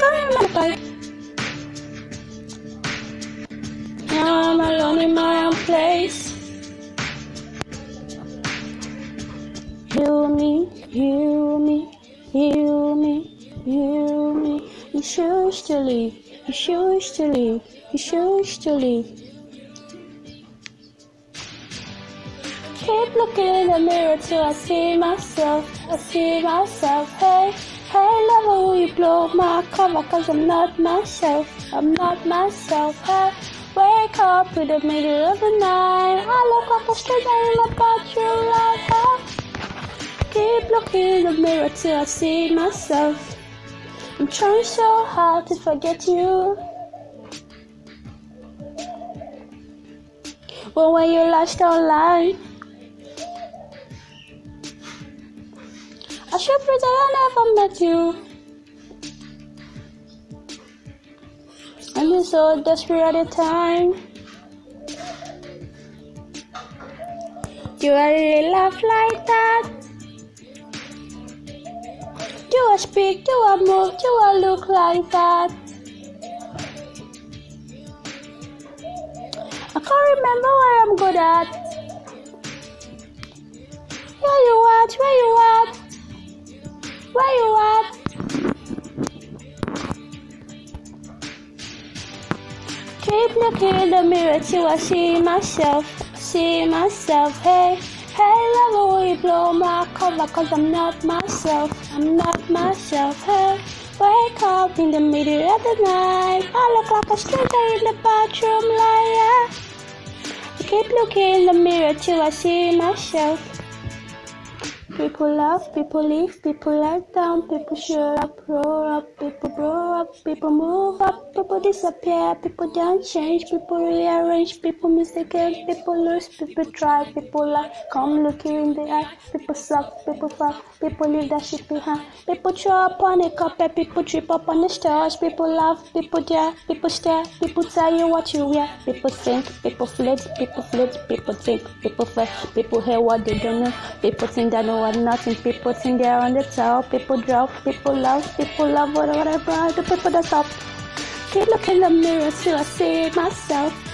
Going my life. Now I'm alone in my own place. Heal me, heal me, heal me, heal me. You choose to leave, you choose to leave, you choose to leave. Keep looking in the mirror till I see myself, I see myself. Hey, hey, you blow my cover? Cause I'm not myself, I'm not myself. Hey, wake up in the middle of the night. I look up a stranger in the bathroom like I keep looking in the mirror till I see myself. I'm trying so hard to forget you. But when you lost online, I should pretend I never met you. And you're so desperate at a time. Do I really laugh like that? Do I speak? Do I move? Do I look like that? I can't remember what I'm good at. Where you at? Where you at? Where you at? Keep looking in the mirror till I see myself, see myself. Hey, hey, lover, will oh, you blow my cover? Cause I'm not myself, I'm not myself. Hey, wake up in the middle of the night. I look like a stranger in the bathroom, yeah. Keep looking in the mirror till I see myself. People laugh, people leave, people let down, people show up, grow up, people grow up, people move up, people disappear, people don't change, people rearrange, people miss the game, people lose, people try, people lie, come look you in the eye, people suck, people fuck, people leave that shit behind, people throw up on a carpet, people trip up on the stairs, people laugh, people dare, people stare, people tell you what you wear, people think, people flit, people flit, people think, people fail, people hear what they don't know, people think they know what nothing, people think they're on the top, people drop, people love, people love whatever I brought, the people that's up. Keep looking in the mirror till I see myself.